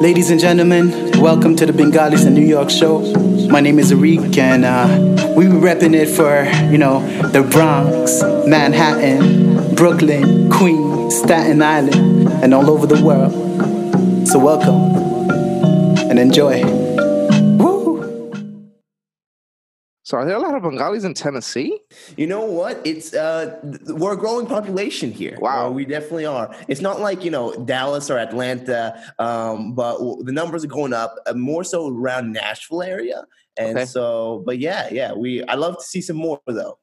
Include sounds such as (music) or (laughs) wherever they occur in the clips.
Ladies and gentlemen, welcome to the Bengalis in New York show. My name is Arik, and uh, we be repping it for, you know, the Bronx, Manhattan, Brooklyn, Queens, Staten Island, and all over the world. So welcome and enjoy. So are there a lot of Bengalis in Tennessee? You know what? It's uh, we're a growing population here. Wow, uh, we definitely are. It's not like you know Dallas or Atlanta, um, but the numbers are going up uh, more so around Nashville area. And okay. so, but yeah, yeah, we. I love to see some more though.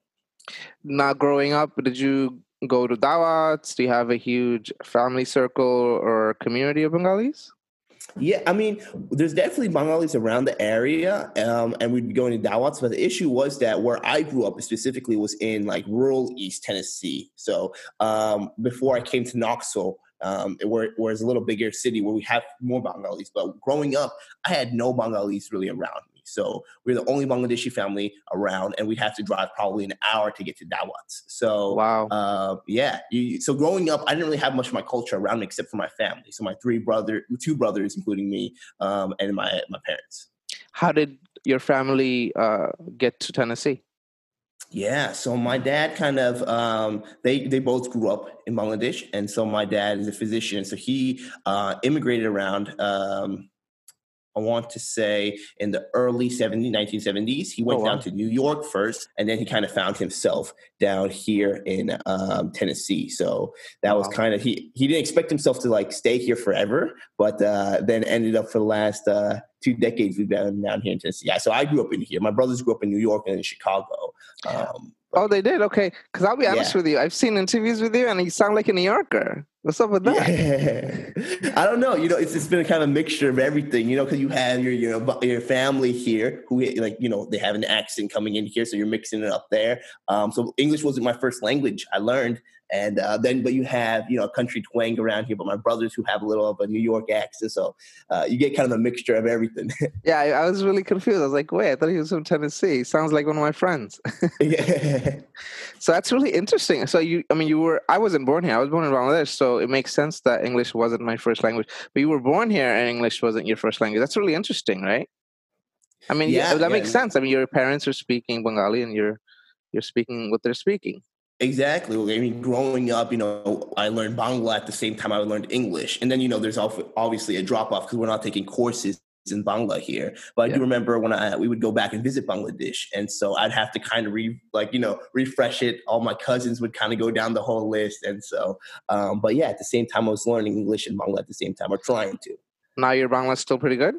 Not growing up, did you go to dawats? Do you have a huge family circle or community of Bengalis? Yeah, I mean, there's definitely Bengalis around the area, um, and we'd be going to Dawats. But the issue was that where I grew up specifically was in like rural East Tennessee. So um, before I came to Knoxville, um, where, where it's a little bigger city where we have more Bengalis. But growing up, I had no Bengalis really around me. So we're the only Bangladeshi family around, and we'd have to drive probably an hour to get to Dawats. So wow, uh, yeah. You, so growing up, I didn't really have much of my culture around me except for my family. So my three brother, two brothers, including me, um, and my my parents. How did your family uh, get to Tennessee? Yeah, so my dad kind of um, they they both grew up in Bangladesh, and so my dad is a physician, so he uh, immigrated around. Um, I want to say in the early 70s, 1970s. He went oh, wow. down to New York first, and then he kind of found himself down here in um, Tennessee. So that wow. was kind of he he didn't expect himself to like stay here forever, but uh, then ended up for the last uh, two decades we've been down here in Tennessee. Yeah, so I grew up in here. My brothers grew up in New York and in Chicago. Um, oh, they did. Okay, because I'll be honest yeah. with you, I've seen interviews with you, and you sound like a New Yorker. What's up with that? Yeah. (laughs) I don't know. You know, it's, it's been a kind of mixture of everything. You know, because you have your you know your family here who like you know they have an accent coming in here, so you're mixing it up there. Um, so English wasn't my first language. I learned and uh, then, but you have, you know, a country twang around here, but my brothers who have a little of a New York accent. So uh, you get kind of a mixture of everything. (laughs) yeah, I, I, was really confused. I was like, wait, I thought he was from Tennessee. Sounds like one of my friends. yeah. (laughs) (laughs) So that's really interesting. So you, I mean, you were, I wasn't born here. I was born in Bangladesh. So it makes sense that English wasn't my first language, but you were born here and English wasn't your first language. That's really interesting, right? I mean, yeah, that yeah, makes sense. I mean, your parents are speaking Bengali and you're, you're speaking what they're speaking. Exactly. I mean, growing up, you know, I learned Bangla at the same time I learned English, and then you know, there's obviously a drop off because we're not taking courses in Bangla here. But I yeah. do remember when I we would go back and visit Bangladesh, and so I'd have to kind of re like you know refresh it. All my cousins would kind of go down the whole list, and so. Um, but yeah, at the same time, I was learning English and Bangla at the same time, or trying to. Now your Bangla is still pretty good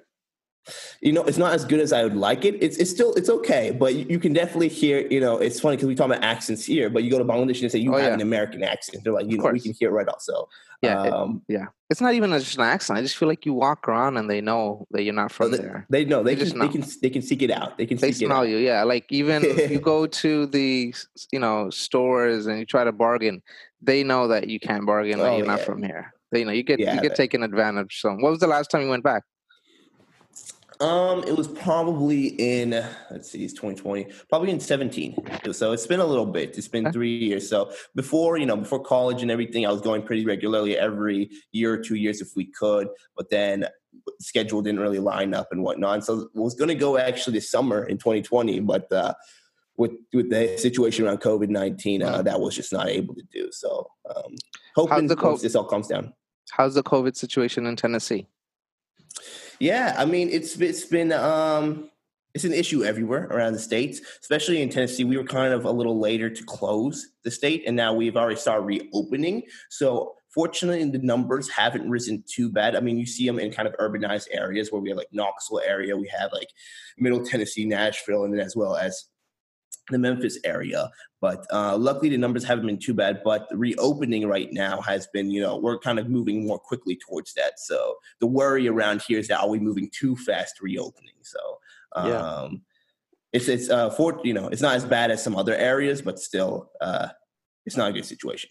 you know, it's not as good as I would like it. It's it's still it's okay, but you, can definitely hear. You know, it's funny because we talk about accents here, but you go to Bangladesh and say you oh, have yeah. an American accent. They're like, you know, we can hear it right also. Yeah, um, it, yeah. It's not even just an accent. I just feel like you walk around and they know that you're not from they, there. They know. They, they can. Know. They can. They can seek it out. They can. They smell you. Yeah, like even if you (laughs) go to the you know stores and you try to bargain, they know that you can't bargain. That oh, you're not from here. They know you get yeah, you get taken advantage. So, what was the last time you went back? Um, it was probably in let's see, it's 2020, probably in 17. So it's been a little bit. It's been three years. So before, you know, before college and everything, I was going pretty regularly every year or two years if we could. But then schedule didn't really line up and whatnot. So I was going to go actually this summer in 2020, but uh, with with the situation around COVID 19, uh, that was just not able to do. So um, hoping co- this all comes down. How's the COVID situation in Tennessee? Yeah, I mean it's it's been um it's an issue everywhere around the states, especially in Tennessee. We were kind of a little later to close the state, and now we've already started reopening. So fortunately, the numbers haven't risen too bad. I mean, you see them in kind of urbanized areas where we have like Knoxville area, we have like Middle Tennessee, Nashville, and then as well as the Memphis area. But uh, luckily, the numbers haven't been too bad. But the reopening right now has been, you know, we're kind of moving more quickly towards that. So the worry around here is that are we moving too fast reopening? So um, yeah. it's it's uh, for you know it's not as bad as some other areas, but still, uh, it's not a good situation.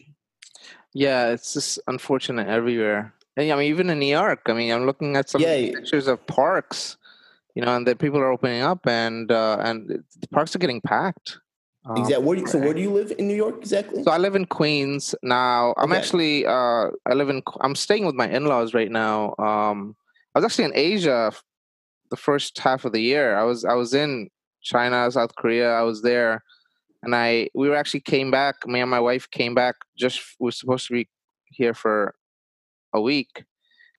Yeah, it's just unfortunate everywhere. And, I mean, even in New York. I mean, I'm looking at some yeah. pictures of parks you know, and the people are opening up, and uh, and the parks are getting packed. Um, exactly. Where you, so where do you live in New York exactly? So I live in Queens now. I'm okay. actually uh, I live in I'm staying with my in-laws right now. Um, I was actually in Asia the first half of the year. I was I was in China, South Korea. I was there, and I we were actually came back. Me and my wife came back. Just we are supposed to be here for a week,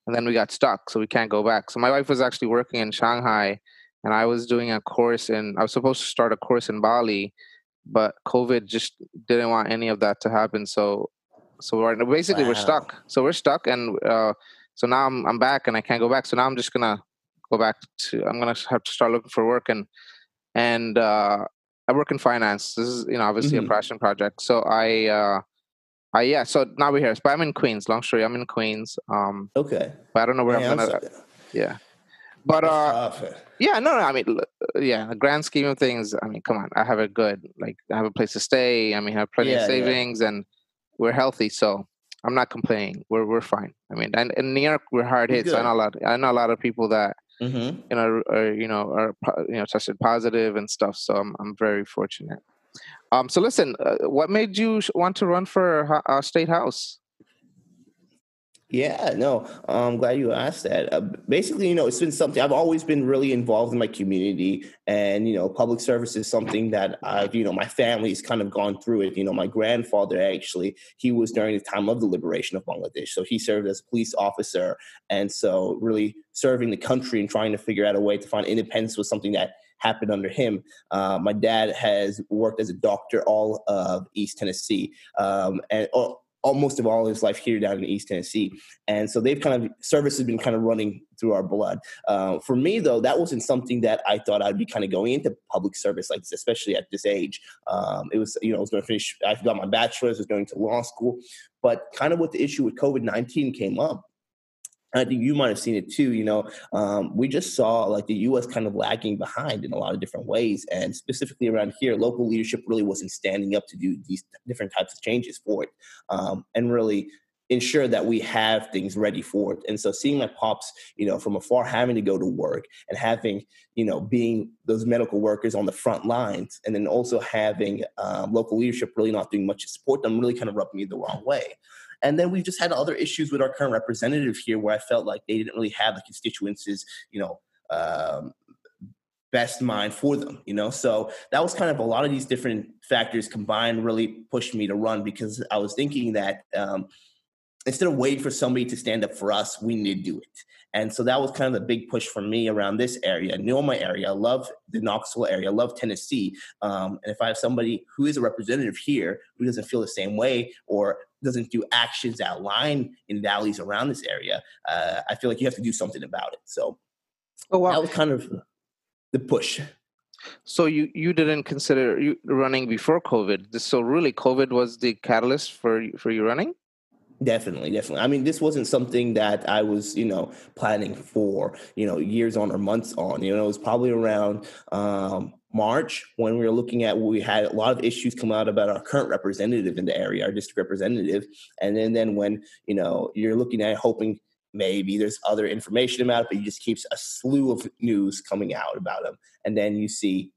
and then we got stuck, so we can't go back. So my wife was actually working in Shanghai, and I was doing a course in. I was supposed to start a course in Bali, but COVID just didn't want any of that to happen. So, so we're basically wow. we're stuck. So we're stuck, and uh, so now I'm I'm back, and I can't go back. So now I'm just gonna go back to. I'm gonna have to start looking for work, and and uh, I work in finance. This is you know obviously mm-hmm. a passion project. So I. Uh, uh, yeah, so now we're here. But I'm in Queens. Long story. I'm in Queens. Um, okay. But I don't know where I'm gonna. Yeah. But uh, yeah, no, no. I mean, yeah, the grand scheme of things. I mean, come on. I have a good, like, I have a place to stay. I mean, I have plenty yeah, of savings, yeah. and we're healthy, so I'm not complaining. We're we're fine. I mean, and in New York, we're hard hit. So I know a lot. I know a lot of people that mm-hmm. you know are you know are you know tested positive and stuff. So I'm I'm very fortunate. Um. So listen, uh, what made you want to run for uh, state house? Yeah, no, I'm glad you asked that. Uh, basically, you know, it's been something I've always been really involved in my community, and you know, public service is something that I've, you know, my family's kind of gone through it. You know, my grandfather actually, he was during the time of the liberation of Bangladesh, so he served as a police officer, and so really serving the country and trying to figure out a way to find independence was something that happened under him. Uh, my dad has worked as a doctor all of East Tennessee, um, and. Oh, almost of all his life here down in East Tennessee. And so they've kind of, service has been kind of running through our blood. Uh, for me, though, that wasn't something that I thought I'd be kind of going into public service like this, especially at this age. Um, it was, you know, I was going to finish, I got my bachelor's, I was going to law school. But kind of what the issue with COVID 19 came up, I think you might have seen it too. You know, um, we just saw like the U.S. kind of lagging behind in a lot of different ways, and specifically around here, local leadership really wasn't standing up to do these different types of changes for it, um, and really ensure that we have things ready for it. And so, seeing my pops, you know, from afar, having to go to work and having, you know, being those medical workers on the front lines, and then also having um, local leadership really not doing much to support them, really kind of rubbed me the wrong way. And then we've just had other issues with our current representative here where I felt like they didn't really have the constituencies, you know, um, best mind for them, you know? So that was kind of a lot of these different factors combined really pushed me to run because I was thinking that um, instead of waiting for somebody to stand up for us, we need to do it. And so that was kind of the big push for me around this area. I know my area. I love the Knoxville area. I love Tennessee. Um, and if I have somebody who is a representative here who doesn't feel the same way or doesn't do actions that align in valleys around this area, uh, I feel like you have to do something about it. So oh, wow. that was kind of the push. So you you didn't consider you running before COVID. So really, COVID was the catalyst for for you running. Definitely, definitely. I mean, this wasn't something that I was, you know, planning for, you know, years on or months on. You know, it was probably around um, March when we were looking at we had a lot of issues come out about our current representative in the area, our district representative, and then then when you know you're looking at hoping maybe there's other information about it, but you just keeps a slew of news coming out about him, and then you see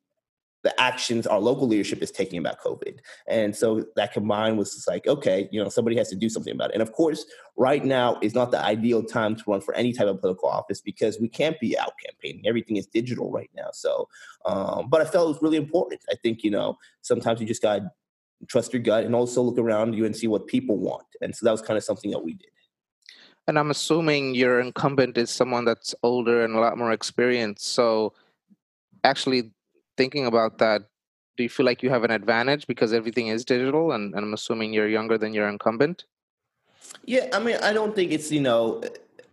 the actions our local leadership is taking about COVID. And so that combined was just like, okay, you know, somebody has to do something about it. And of course, right now is not the ideal time to run for any type of political office because we can't be out campaigning. Everything is digital right now. So, um, but I felt it was really important. I think, you know, sometimes you just got to trust your gut and also look around you and see what people want. And so that was kind of something that we did. And I'm assuming your incumbent is someone that's older and a lot more experienced. So actually thinking about that, do you feel like you have an advantage because everything is digital and, and I'm assuming you're younger than your incumbent? Yeah, I mean, I don't think it's, you know,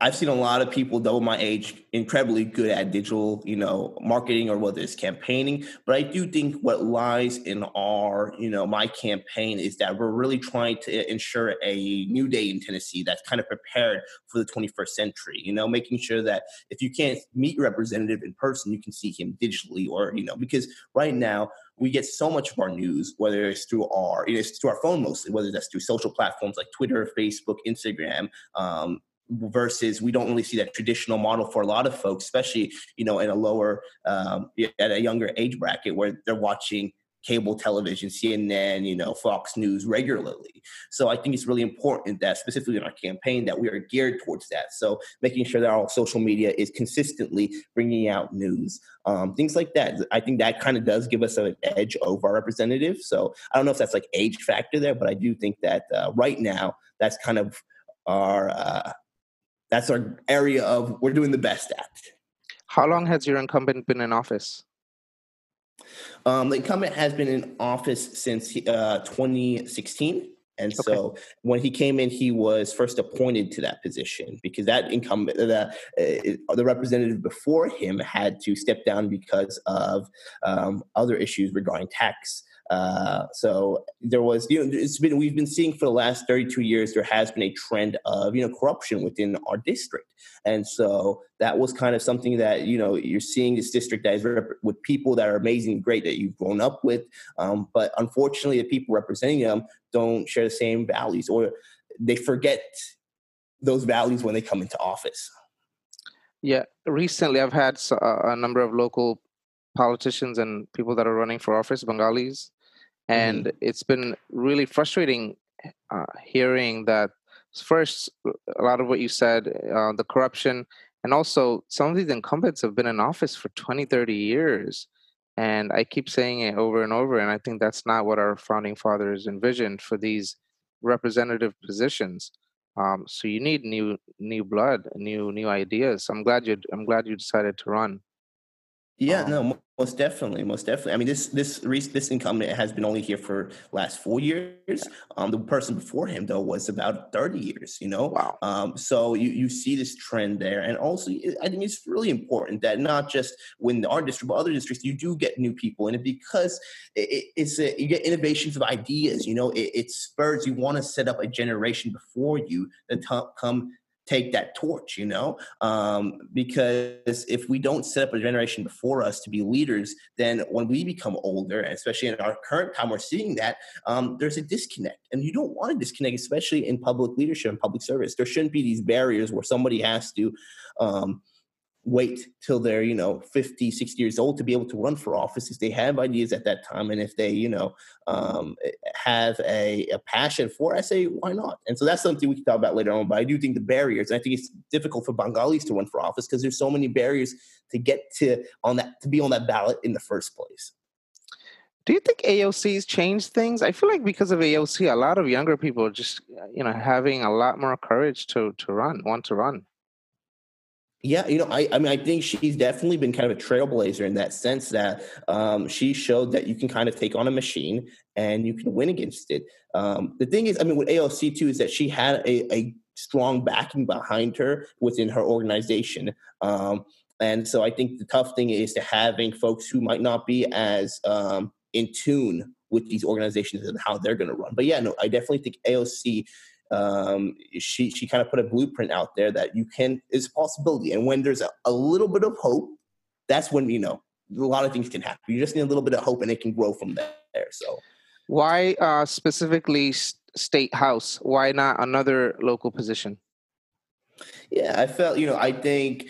I've seen a lot of people double my age incredibly good at digital, you know, marketing or whether it's campaigning. But I do think what lies in our, you know, my campaign is that we're really trying to ensure a new day in Tennessee that's kind of prepared for the 21st century. You know, making sure that if you can't meet your representative in person, you can see him digitally, or you know, because right now we get so much of our news, whether it's through our, it's through our phone mostly, whether that's through social platforms like Twitter, Facebook, Instagram, um, versus we don't really see that traditional model for a lot of folks, especially you know in a lower um, at a younger age bracket where they're watching cable television, CNN, you know, Fox News regularly. So I think it's really important that specifically in our campaign that we are geared towards that. So making sure that our social media is consistently bringing out news, um, things like that. I think that kind of does give us an edge over our representative. So I don't know if that's like age factor there, but I do think that uh, right now that's kind of our uh, that's our area of we're doing the best at. How long has your incumbent been in office? Um, the incumbent has been in office since uh, 2016. And okay. so when he came in, he was first appointed to that position because that incumbent, the, uh, the representative before him had to step down because of um, other issues regarding tax uh, so there was, you know, it's been we've been seeing for the last 32 years there has been a trend of you know corruption within our district, and so that was kind of something that you know you're seeing this district that is rep- with people that are amazing, great that you've grown up with, um, but unfortunately the people representing them don't share the same values or they forget those values when they come into office. Yeah, recently I've had a number of local politicians and people that are running for office, Bengalis, and mm-hmm. it's been really frustrating uh, hearing that first a lot of what you said uh, the corruption and also some of these incumbents have been in office for 20 30 years. And i keep saying it over and over and i think that's not what our founding fathers envisioned for these representative positions. Um, so you need new new blood new new ideas. I'm glad you i'm glad you decided to run yeah, um, no, most definitely, most definitely. I mean, this this this incumbent has been only here for last four years. Um, the person before him though was about thirty years. You know, wow. Um, so you you see this trend there, and also I think it's really important that not just when our district, but other districts, you do get new people in it because it, it's a, you get innovations of ideas. You know, it, it spurs. You want to set up a generation before you that come take that torch, you know? Um, because if we don't set up a generation before us to be leaders, then when we become older, especially in our current time, we're seeing that um, there's a disconnect. And you don't want to disconnect, especially in public leadership and public service. There shouldn't be these barriers where somebody has to. Um, wait till they're you know 50 60 years old to be able to run for office if they have ideas at that time and if they you know um, have a, a, passion for i say why not and so that's something we can talk about later on but i do think the barriers i think it's difficult for bengalis to run for office because there's so many barriers to get to on that to be on that ballot in the first place do you think AOC's changed things? I feel like because of AOC, a lot of younger people are just, you know, having a lot more courage to to run, want to run. Yeah, you know, I, I mean, I think she's definitely been kind of a trailblazer in that sense that um, she showed that you can kind of take on a machine and you can win against it. Um, the thing is, I mean, with AOC too, is that she had a, a strong backing behind her within her organization. Um, and so I think the tough thing is to having folks who might not be as um, in tune with these organizations and how they're going to run. But yeah, no, I definitely think AOC um, she she kind of put a blueprint out there that you can is a possibility. And when there's a, a little bit of hope, that's when you know a lot of things can happen. You just need a little bit of hope, and it can grow from there. So, why uh, specifically state house? Why not another local position? Yeah, I felt you know I think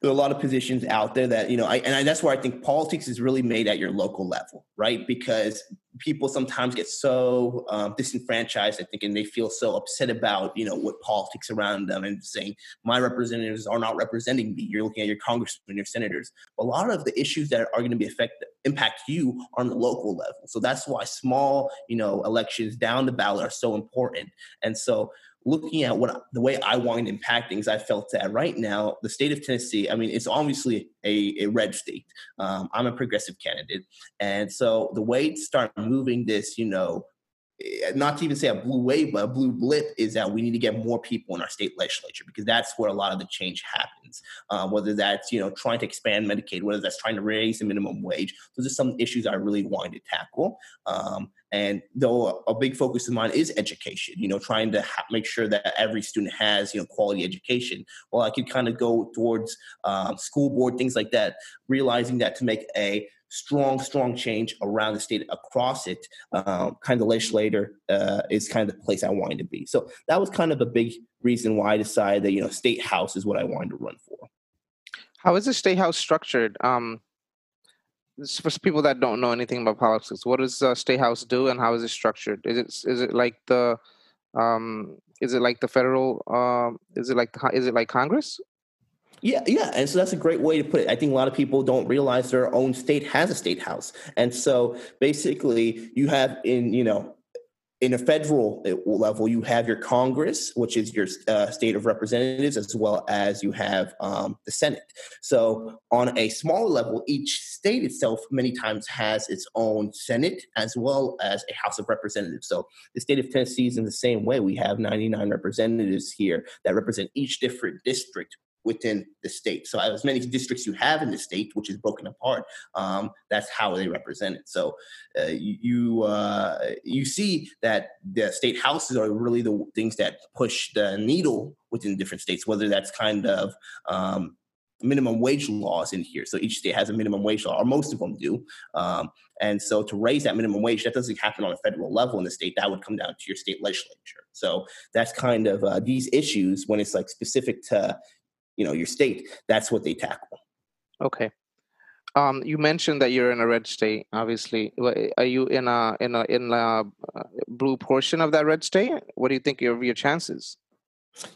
there are a lot of positions out there that you know I, and I, that's where i think politics is really made at your local level right? Because people sometimes get so um, disenfranchised i think and they feel so upset about you know what politics around them and saying my representatives are not representing me. You're looking at your congressmen your senators. A lot of the issues that are going to be affect impact you on the local level. So that's why small you know elections down the ballot are so important. And so looking at what the way I want to impact things, I felt that right now the state of Tennessee. I mean, it's obviously a, a red state. Um, I'm a progressive candidate, and so the way to start moving this, you know, eh, not to even say a blue wave, but a blue blip is that we need to get more people in our state legislature because that's where a lot of the change happens. Uh, whether that's you know trying to expand Medicaid, whether that's trying to raise the minimum wage, those are some issues I really wanted to tackle. Um, and though a big focus of mine is education, you know, trying to ha- make sure that every student has, you know, quality education. Well, I could kind of go towards um, school board, things like that, realizing that to make a strong, strong change around the state across it, um, kind of legislator uh, is kind of the place I wanted to be. So that was kind of a big reason why I decided that, you know, state house is what I wanted to run for. How is the state house structured? Um, for people that don't know anything about politics, what does uh, State House do, and how is it structured? Is it is it like the um, is it like the federal? Um, is it like is it like Congress? Yeah, yeah, and so that's a great way to put it. I think a lot of people don't realize their own state has a state house, and so basically, you have in you know in a federal uh, level, you have your Congress, which is your uh, state of representatives, as well as you have um, the Senate. So, on a smaller level, each state itself many times has its own Senate as well as a House of Representatives. So, the state of Tennessee is in the same way. We have 99 representatives here that represent each different district within the state. So as many districts you have in the state, which is broken apart, um, that's how they represent it. So uh, you uh, you see that the state houses are really the things that push the needle within different states, whether that's kind of um, minimum wage laws in here. So each state has a minimum wage law, or most of them do. Um, and so to raise that minimum wage, that doesn't happen on a federal level in the state. That would come down to your state legislature. So that's kind of uh, these issues when it's like specific to you know your state that's what they tackle. Okay. Um, you mentioned that you're in a red state obviously. Are you in a in a in a uh, blue portion of that red state? What do you think of your chances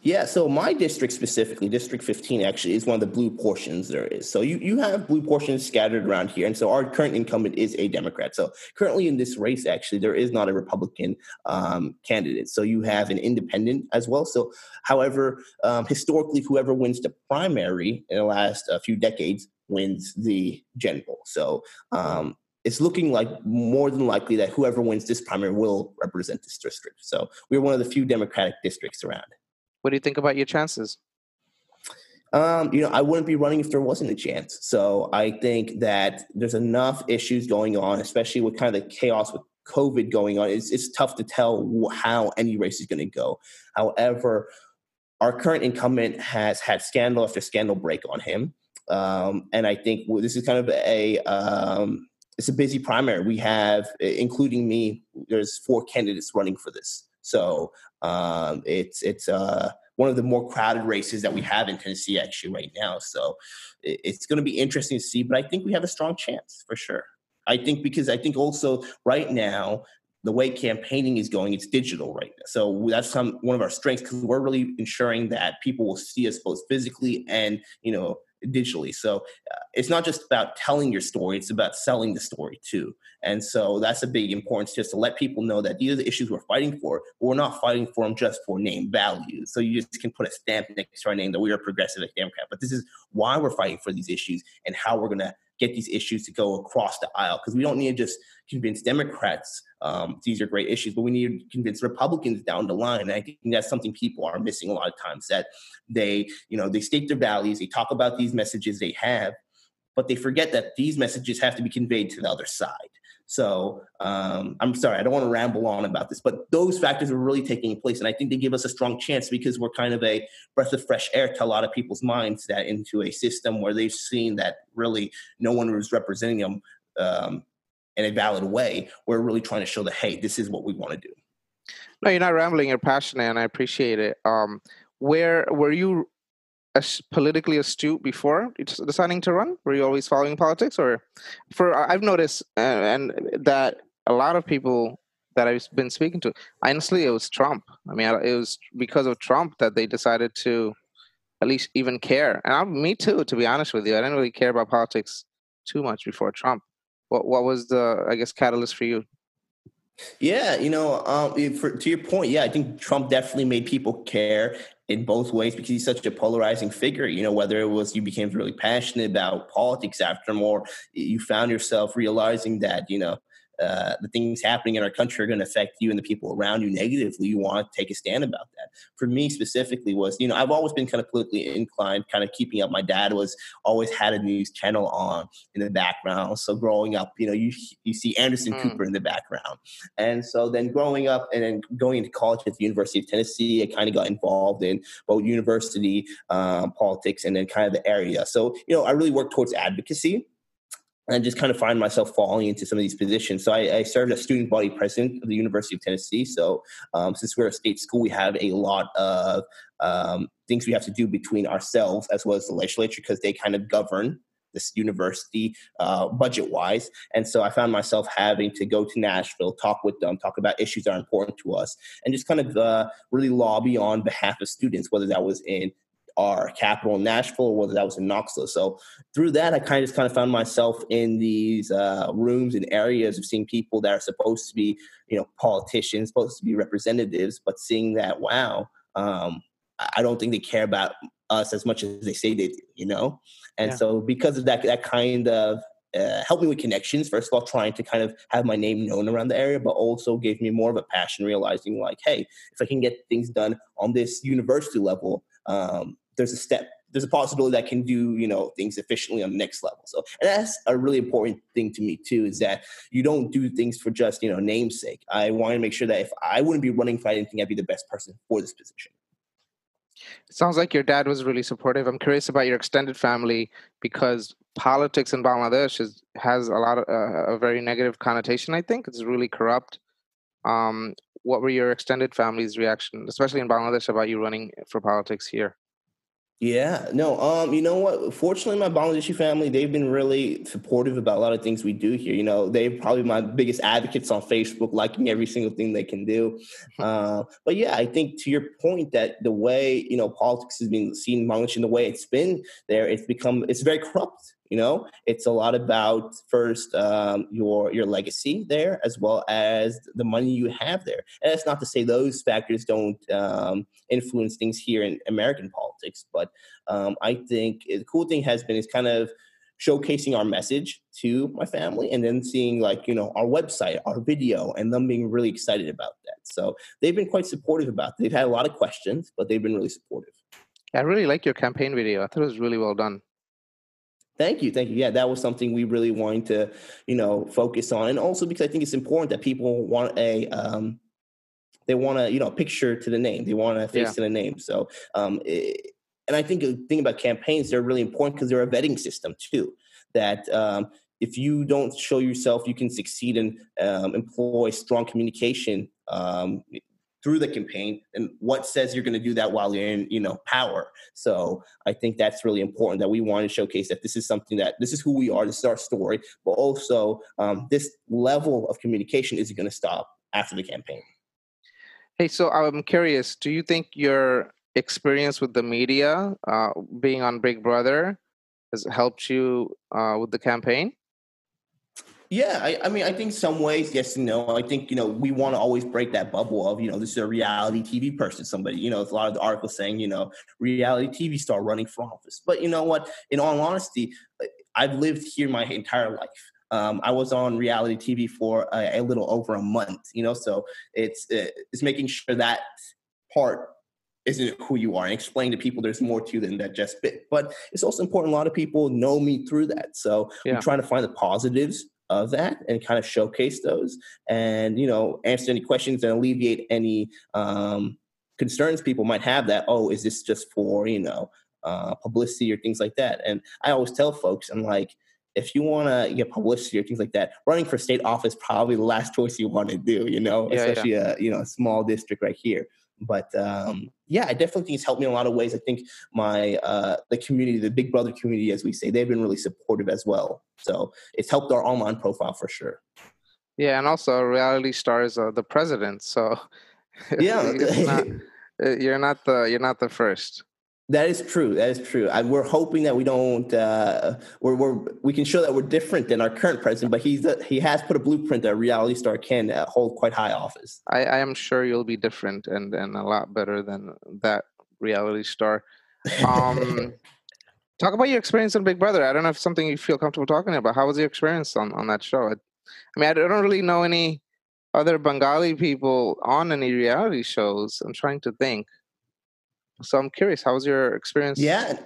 yeah, so my district specifically, District 15, actually is one of the blue portions there is. So you, you have blue portions scattered around here. And so our current incumbent is a Democrat. So currently in this race, actually, there is not a Republican um, candidate. So you have an independent as well. So, however, um, historically, whoever wins the primary in the last uh, few decades wins the general. So um, it's looking like more than likely that whoever wins this primary will represent this district. So we're one of the few Democratic districts around. What do you think about your chances? Um, you know, I wouldn't be running if there wasn't a chance. So I think that there's enough issues going on, especially with kind of the chaos with COVID going on. It's, it's tough to tell how any race is going to go. However, our current incumbent has had scandal after scandal break on him. Um, and I think this is kind of a um, it's a busy primary. We have, including me, there's four candidates running for this. So um, it's it's uh, one of the more crowded races that we have in Tennessee actually right now. So it's going to be interesting to see, but I think we have a strong chance for sure. I think because I think also right now the way campaigning is going, it's digital right now. So that's some, one of our strengths because we're really ensuring that people will see us both physically and you know digitally. So uh, it's not just about telling your story, it's about selling the story too. And so that's a big importance just to let people know that these are the issues we're fighting for, we're not fighting for them just for name value. So you just can put a stamp next to our name that we are progressive Democrat. But this is why we're fighting for these issues and how we're going to get these issues to go across the aisle because we don't need to just convince Democrats um, these are great issues, but we need to convince Republicans down the line. And I think that's something people are missing a lot of times that they, you know, they state their values, they talk about these messages they have, but they forget that these messages have to be conveyed to the other side. So um, I'm sorry, I don't want to ramble on about this, but those factors are really taking place, and I think they give us a strong chance because we're kind of a breath of fresh air to a lot of people's minds that into a system where they've seen that really no one was representing them um, in a valid way. We're really trying to show that hey, this is what we want to do. No, you're not rambling. You're passionate, and I appreciate it. Um, where were you as politically astute before deciding to run? Were you always following politics, or for I've noticed uh, and that a lot of people that I've been speaking to, honestly, it was Trump. I mean, it was because of Trump that they decided to at least even care. And I, me too, to be honest with you, I didn't really care about politics too much before Trump. What what was the I guess catalyst for you? Yeah, you know, um, for, to your point, yeah, I think Trump definitely made people care in both ways because he's such a polarizing figure. You know, whether it was you became really passionate about politics after him, or you found yourself realizing that you know uh, the things happening in our country are going to affect you and the people around you negatively, you want to take a stand about that. For me specifically, was you know I've always been kind of politically inclined, kind of keeping up. My dad was always had a news channel on in the background. So growing up, you know, you you see Anderson mm. Cooper in the background, and so then growing up and then going into college at the University of Tennessee, I kind of got involved in both university um, politics and then kind of the area. So you know, I really worked towards advocacy and just kind of find myself falling into some of these positions. So I, I served as student body president of the University of Tennessee. So um, since we're a state school, we have a lot of um, things we have to do between ourselves as well as the legislature because they kind of govern this university uh, budget wise. And so I found myself having to go to Nashville, talk with them, talk about issues that are important to us, and just kind of uh, really lobby on behalf of students, whether that was in our capital in Nashville or whether that was in Knoxville. So through that, I kind of just kind of found myself in these uh, rooms and areas of seeing people that are supposed to be, you know, politicians, supposed to be representatives, but seeing that, wow, um, I don't think they care about us as much as they say they do, you know? And yeah. so because of that, that kind of uh, helped me with connections, first of all, trying to kind of have my name known around the area, but also gave me more of a passion, realizing like, hey, if I can get things done on this university level, um, there's a step there's a possibility that I can do you know things efficiently on the next level. So and that's a really important thing to me too is that you don't do things for just you know namesake. I want to make sure that if i wouldn't be running for anything i'd be the best person for this position. It sounds like your dad was really supportive. I'm curious about your extended family because politics in bangladesh is, has a lot of uh, a very negative connotation i think. It's really corrupt. Um, what were your extended family's reaction especially in bangladesh about you running for politics here yeah, no, um, you know what? Fortunately, my Bangladeshi family, they've been really supportive about a lot of things we do here. You know, they're probably my biggest advocates on Facebook, liking every single thing they can do. (laughs) Uh, but yeah, I think to your point that the way, you know, politics has been seen in Bangladesh and the way it's been there, it's become, it's very corrupt. You know, it's a lot about first um, your your legacy there, as well as the money you have there. And that's not to say those factors don't um, influence things here in American politics, but um, I think the cool thing has been is kind of showcasing our message to my family and then seeing like you know our website our video and them being really excited about that. So they've been quite supportive about it. they've had a lot of questions but they've been really supportive. I really like your campaign video. I thought it was really well done Thank you, thank you. Yeah, that was something we really wanted to, you know, focus on, and also because I think it's important that people want a, um, they want a, you know, picture to the name. They want a face yeah. to the name. So, um, it, and I think the thing about campaigns, they're really important because they're a vetting system too. That um, if you don't show yourself, you can succeed and um, employ strong communication um, through the campaign and what says you're going to do that while you're in you know power. So i think that's really important that we want to showcase that this is something that this is who we are this is our story but also um, this level of communication isn't going to stop after the campaign. Hey so i'm curious do you think your experience with the media uh, being on big brother has helped you uh, with the campaign yeah, I, I, mean, I think some ways, yes and no. I think you know we want to always break that bubble of you know this is a reality TV person, somebody. You know, a lot of the articles saying you know reality TV star running for office. But you know what? In all honesty, I've lived here my entire life. Um, I was on reality TV for a, a, little over a month. You know, so it's it's making sure that part isn't who you are and explain to people there's more to than that just bit. But it's also important. A lot of people know me through that, so yeah. I'm trying to find the positives of that and kind of showcase those and you know answer any questions and alleviate any um, concerns people might have that oh is this just for you know uh, publicity or things like that and i always tell folks i'm like if you want to get publicity or things like that running for state office probably the last (laughs) choice you want to do you know yeah, especially yeah. a you know a small district right here but um, yeah, I definitely think it's helped me in a lot of ways. I think my uh, the community, the Big Brother community, as we say, they've been really supportive as well. So it's helped our online profile for sure. Yeah, and also reality stars are the president. So yeah, (laughs) not, uh, (laughs) you're not the you're not the first. That is true. That is true. I, we're hoping that we don't. Uh, we're, we're we can show that we're different than our current president, but he's he has put a blueprint that a reality star can uh, hold quite high office. I, I am sure you'll be different and and a lot better than that reality star. Um, (laughs) talk about your experience on Big Brother. I don't know if something you feel comfortable talking about. How was your experience on on that show? I, I mean, I don't really know any other Bengali people on any reality shows. I'm trying to think. So I'm curious, how was your experience? Yeah.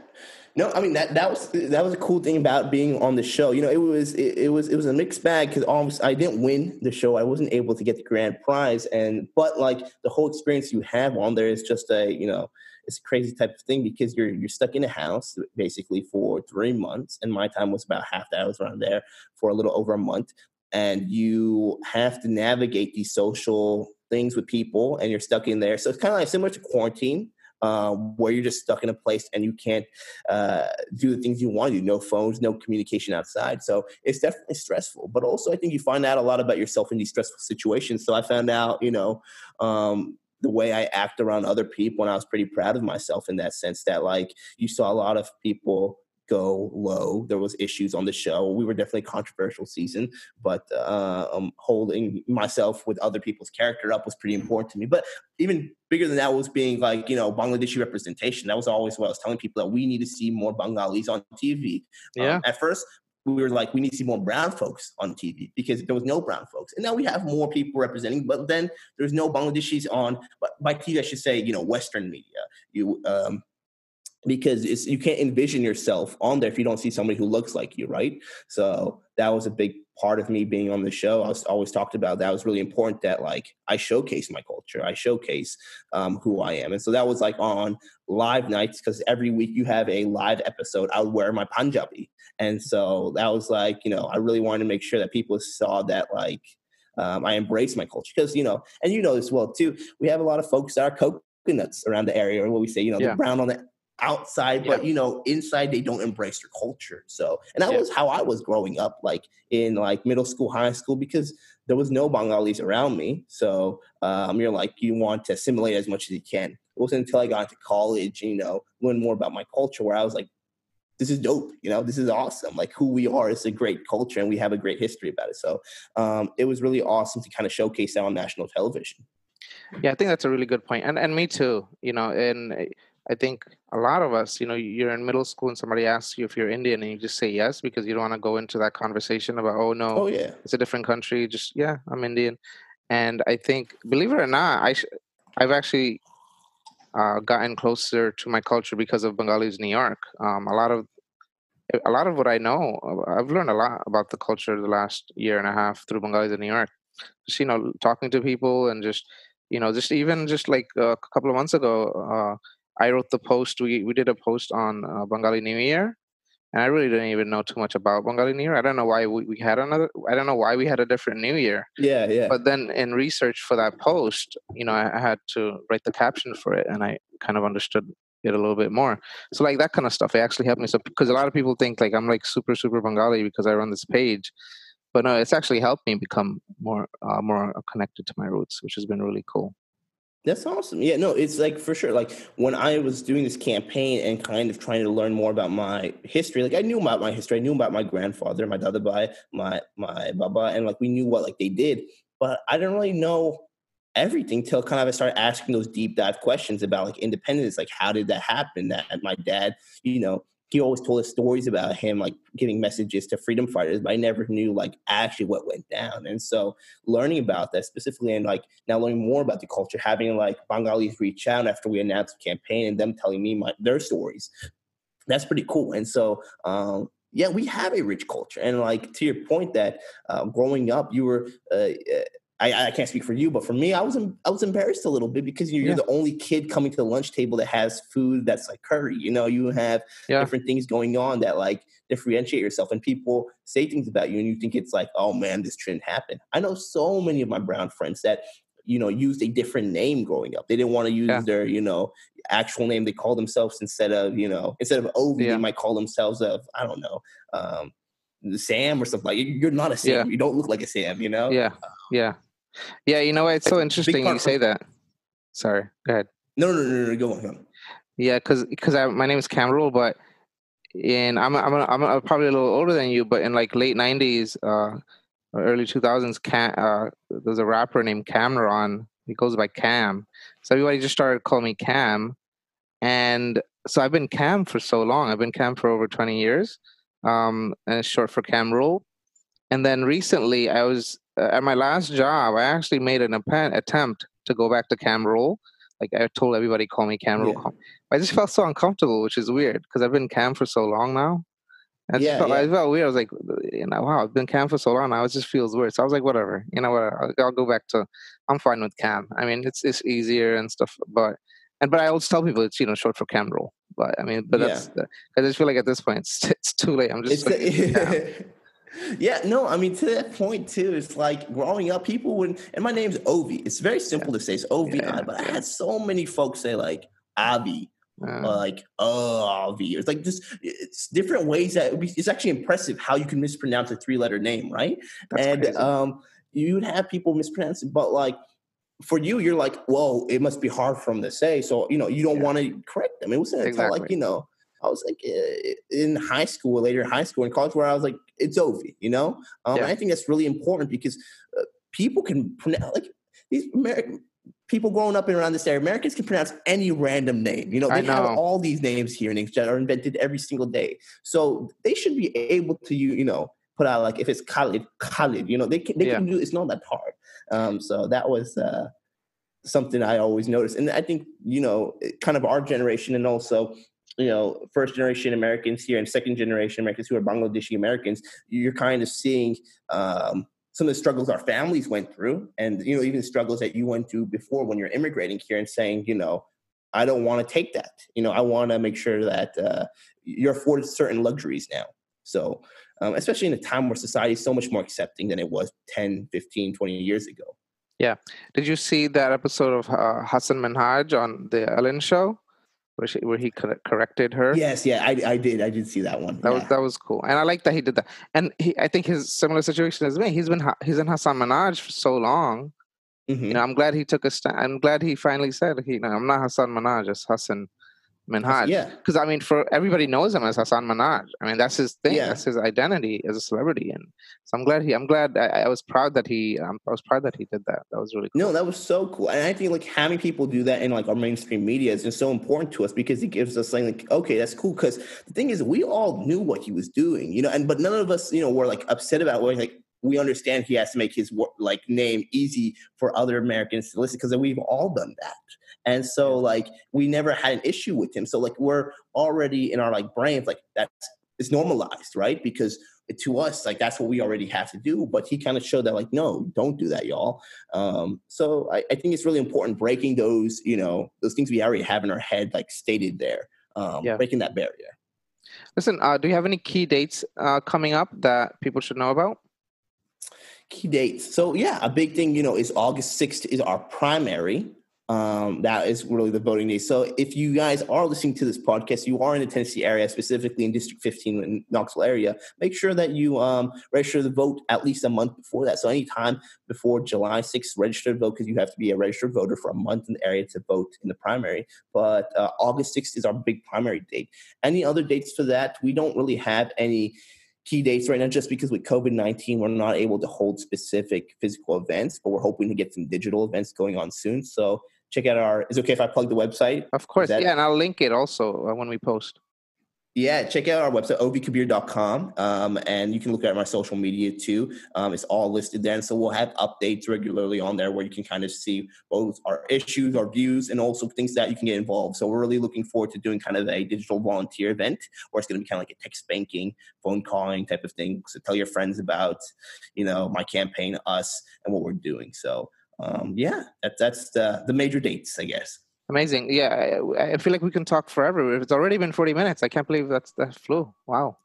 No, I mean that that was that was a cool thing about being on the show. You know, it was it, it was it was a mixed bag because I didn't win the show. I wasn't able to get the grand prize, and but like the whole experience you have on there is just a you know it's a crazy type of thing because you're you're stuck in a house basically for three months, and my time was about half that. I was around there for a little over a month, and you have to navigate these social things with people, and you're stuck in there. So it's kind of like similar to quarantine um, where you're just stuck in a place and you can't uh, do the things you want to do. No phones, no communication outside. So it's definitely stressful. But also, I think you find out a lot about yourself in these stressful situations. So I found out, you know, um, the way I act around other people, and I was pretty proud of myself in that sense. That like you saw a lot of people go low. There was issues on the show. We were definitely a controversial season, but uh, um, holding myself with other people's character up was pretty important to me. But even bigger than that was being like you know Bangladeshi representation. That was always what I was telling people that we need to see more Bengalis on TV. Um, yeah. Um, at first, we were like, we need to see more brown folks on TV because there was no brown folks. And now we have more people representing, but then there's no Bangladeshis on, but by TV, I should say, you know, Western media. You, um, because it's you can't envision yourself on there if you don't see somebody who looks like you, right? So that was a big part of me being on the show. I was always talked about that. It was really important that like I showcase my culture, I showcase um, who I am, and so that was like on live nights because every week you have a live episode. I would wear my Punjabi, and so that was like you know I really wanted to make sure that people saw that like um, I embrace my culture because you know, and you know this well too. We have a lot of folks that are coconuts around the area, or what we say, you know, yeah. they're brown on the outside, but you know, inside they don't embrace their culture. So, and that was how I was growing up, like in like middle school, high school, because there was no Bengalis around me. So um, you're like, you want to assimilate as much as you can. It wasn't until I got into college, you know, learn more about my culture, where I was like, this is dope. You know, this is awesome. Like who we are is a great culture, and we have a great history about it. So um, it was really awesome to kind of showcase that on national television. Yeah, I think that's a really good point, and and me too. You know, and I think a lot of us, you know, you're in middle school and somebody asks you if you're Indian and you just say yes because you don't want to go into that conversation about, oh no, oh, yeah. it's a different country. Just, yeah, I'm Indian. And I think, believe it or not, I sh- I've actually uh, gotten closer to my culture because of Bengalis New York. Um, a lot of a lot of what I know, I've learned a lot about the culture the last year and a half through Bengalis in New York. Just you know, talking to people and just you know, just even just like a couple of months ago, uh, I wrote the post. We we did a post on uh, Bengali New Year, and I really didn't even know too much about Bengali New Year. I don't know why we, we had another. I don't know why we had a different New Year. Yeah, yeah. But then in research for that post, you know, I, I had to write the caption for it, and I kind of understood it a little bit more. So like that kind of stuff, it actually helped me. So because a lot of people think like I'm like super super Bengali because I run this page, but no, it's actually helped me become more uh, more connected to my roots, which has been really cool. That's awesome. Yeah, no, it's like for sure. Like when I was doing this campaign and kind of trying to learn more about my history, like I knew about my history. I knew about my grandfather, my dadabai, my my baba, and like we knew what like they did, but I didn't really know everything till kind of I started asking those deep dive questions about like independence. Like how did that happen? That my dad, you know, he always told us stories about him like giving messages to freedom fighters but i never knew like actually what went down. And so learning about that specifically and like now learning more about the culture having like bengalis reach out after we announced the campaign and them telling me my, their stories that's pretty cool. And so um, yeah, we have a rich culture, and like to your point that uh, growing up, you were uh, I, I can't speak for you, but for me, I was I was embarrassed a little bit because you're, yeah. the only kid coming to the lunch table that has food that's like curry. You know, you have yeah. different things going on that like differentiate yourself, and people say things about you, and you think it's like, oh man, this shouldn't happen. I know so many of my brown friends that you know used a different name growing up. They didn't want to use yeah. their you know actual name. They call themselves instead of you know instead of Ovi, they might call themselves of I don't know. Um, Sam or something like you're not a Sam. You don't look like a Sam, you know? Yeah. Yeah. Yeah, you know what? It's so interesting you say that. Sorry, go ahead. No, no, no, no, go on. Go on. Yeah, because because my name is Cameron, but in I'm I'm I'm, I'm probably a little older than you, but in like late '90s, uh, early 2000s, Cam, uh, there's a rapper named Cam'ron. He goes by Cam, so everybody just started calling me Cam, and so I've been Cam for so long. I've been Cam for over 20 years, um, and it's short for Kamrul. And then recently, I was Uh, at my last job, I actually made an attempt to go back to Kamrul. Like I told everybody, call me Kamrul. Yeah. I just felt so uncomfortable, which is weird because I've been cam for so long now. I yeah, felt, yeah. I felt weird. I was like, you know, wow, I've been cam for so long now. It just feels weird. So I was like, whatever. You know what? I'll, I'll go back to. I'm fine with cam. I mean, it's it's easier and stuff. But and but I always tell people it's you know short for Kamrul. But I mean, but that's because I just feel like at this point it's, (laughs) it's too late. I'm just. Like, (laughs) (laughs) Yeah, no, I mean to that point too. It's like growing up, people would, and my name's Ovi. It's very simple yeah. to say it's Ovi, yeah. but I had so many folks say like, Avi, uh, like Avi. It's like just it's different ways that it it's actually impressive how you can mispronounce a three letter name, right? and crazy. um, you'd have people mispronounce it, but like for you, you're like, whoa, it must be hard for them to say. So, you know, you don't yeah. want to correct them. It wasn't until like, you know, I was like in high school, later in high school in college, where I was like, it's Ovi, you know? Um, yeah. I think that's really important because uh, people can pronounce, like, these American people growing up in around this area, Americans can pronounce any random name. You know, they know. have all these names here in that are invented every single day. So they should be able to, you know, put out like if it's Khalid, Khalid, you know, they can, they yeah. can do, it's not that hard. Um, so that was uh, something I always noticed. And I think, you know, kind of our generation and also, you know, first generation Americans here and second generation Americans who are Bangladeshi Americans, you're kind of seeing um, some of the struggles our families went through and, you know, even struggles that you went through before when you're immigrating here and saying, you know, I don't want to take that. You know, I want to make sure that uh, you're afforded certain luxuries now. So, um, especially in a time where society is so much more accepting than it was 10, 15, 20 years ago. Yeah. Did you see that episode of uh, Hasan Minhaj on the Ellen Show? Where, she, where he corrected her. Yes, yeah, I, I did. I did see that one. That yeah. was that was cool, and I like that he did that. And he, I think his similar situation as me. He's been he's in Hassan Minhaj for so long. Mm-hmm. You know, I'm glad he took a stand. I'm glad he finally said, "You know, I'm not Hassan Minhaj. It's Hasan Minhaj. Yeah. Because I mean, for everybody knows him as Hassan Minhaj. I mean, that's his thing. Yeah. That's his identity as a celebrity. And so I'm glad he. I'm glad. I, I was proud that he. Um, I was proud that he did that. That was really. cool. No, that was so cool. And I think like having people do that in like our mainstream media is just so important to us because it gives us like, okay, that's cool. Because the thing is, we all knew what he was doing, you know, and but none of us, you know, were like upset about it. Like we understand he has to make his like name easy for other Americans to listen because we've all done that. And so like we never had an issue with him. So like we're already in our like brains like that's it's normalized, right? Because to us, like that's what we already have to do. But he kind of showed that, like, no, don't do that, y'all. Um, so I, I, think it's really important breaking those, you know, those things we already have in our head, like stated there, um, yeah. breaking that barrier. Listen, uh, do you have any key dates uh, coming up that people should know about? Key dates. So yeah, a big thing, you know, is August 6th is our primary um, that is really the voting day. So if you guys are listening to this podcast, you are in the Tennessee area, specifically in District 15 in Knoxville area, make sure that you um, register to vote at least a month before that. So anytime before July 6th, register to vote because you have to be a registered voter for a month in the area to vote in the primary. But uh, August 6th is our big primary date. Any other dates for that? We don't really have any key dates right now just because with COVID 19, we're not able to hold specific physical events, but we're hoping to get some digital events going on soon. So check out our. Is it okay if I plug the website? Of course, that, yeah, and I'll link it also uh, when we post. Yeah, check out our website, ovkabir.com, um, and you can look at my social media too. Um, it's all listed there. And so we'll have updates regularly on there where you can kind of see both our issues, our views, and also things that you can get involved. So we're really looking forward to doing kind of a digital volunteer event where it's going to be kind of like a text banking, phone calling type of thing. So tell your friends about, you know, my campaign, us, and what we're doing. So um, yeah, that, that's the, the major dates, I guess. Amazing. Yeah, I, I, feel like we can talk forever. It's already been 40 minutes. I can't believe that's that flew. Wow.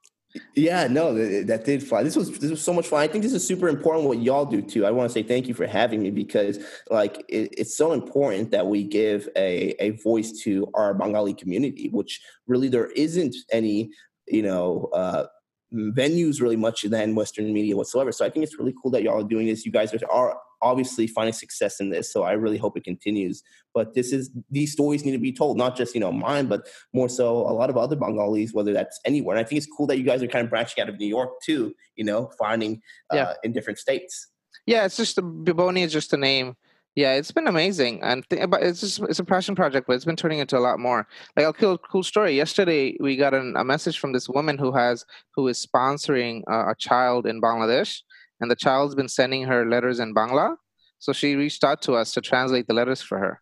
Yeah, no, that, that did fly. This was this was so much fun. I think this is super important what y'all do too. I want to say thank you for having me because like it, it's so important that we give a a voice to our Bengali community, which really there isn't any you know uh, venues really much than Western media whatsoever. So I think it's really cool that y'all are doing this. You guys are, obviously finding success in this. So I really hope it continues. But this is these stories need to be told, not just you know mine, but more so a lot of other Bengalis, whether that's anywhere. And I think it's cool that you guys are kind of branching out of New York too. You know, finding uh, yeah. in different states. Yeah, it's just a, Biboni is just a name. Yeah, it's been amazing, and th- but it's just it's a passion project, but it's been turning into a lot more. Like, I'll kill a cool story. Yesterday, we got an, a message from this woman who has who is sponsoring uh, a child in Bangladesh, and the child's been sending her letters in Bangla. So she reached out to us to translate the letters for her.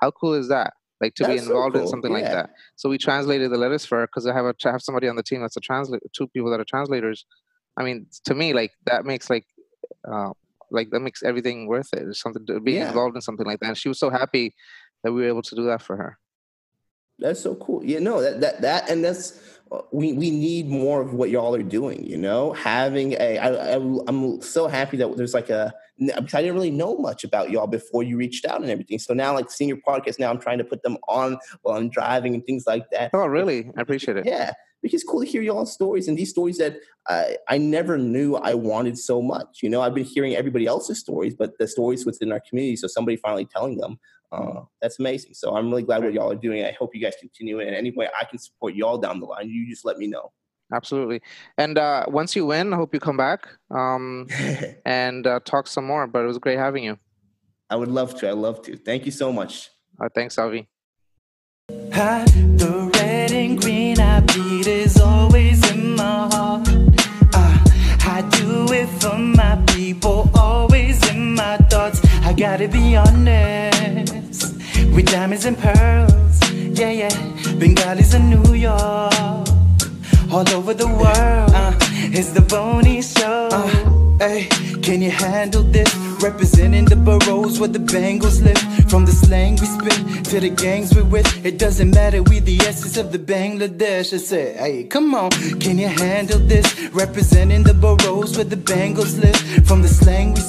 How cool is that? Like to that's be involved so cool. in something yeah. like that. So we translated the letters for her because I have a have somebody on the team that's a translator, two people that are translators. I mean, to me, like that makes like uh, like that makes everything worth it. Something to be yeah. involved in something like that. And she was so happy that we were able to do that for her. That's so cool. Yeah, no, that that that and that's uh, we we need more of what y'all are doing. You know, having a I, I I'm so happy that there's like a because I didn't really know much about y'all before you reached out and everything. So now, like seeing your podcast, now I'm trying to put them on while I'm driving and things like that. Oh, really? I appreciate it. Yeah, because it's cool to hear y'all's stories and these stories that I, I never knew I wanted so much. You know, I've been hearing everybody else's stories, but the stories within our community. So somebody finally telling them, uh, that's amazing. So I'm really glad what y'all are doing. I hope you guys continue it. And any way I can support y'all down the line, you just let me know. Absolutely. And uh, once you win, I hope you come back um, (laughs) and uh, talk some more. But it was great having you. I would love to. I'd love to. Thank you so much. Uh, thanks, Avi. Gotta be honest with diamonds and pearls. Yeah, yeah, Bengalis in New York all over the world. Uh, it's the Boney Show. Uh, hey, can you handle this? Representing the boroughs where the Bengals live. From the slang we spit to the gangs we with. It doesn't matter, we the essence of the Bangladesh. I say, hey, come on, can you handle this? Representing the boroughs where the Bengals live. From the slang we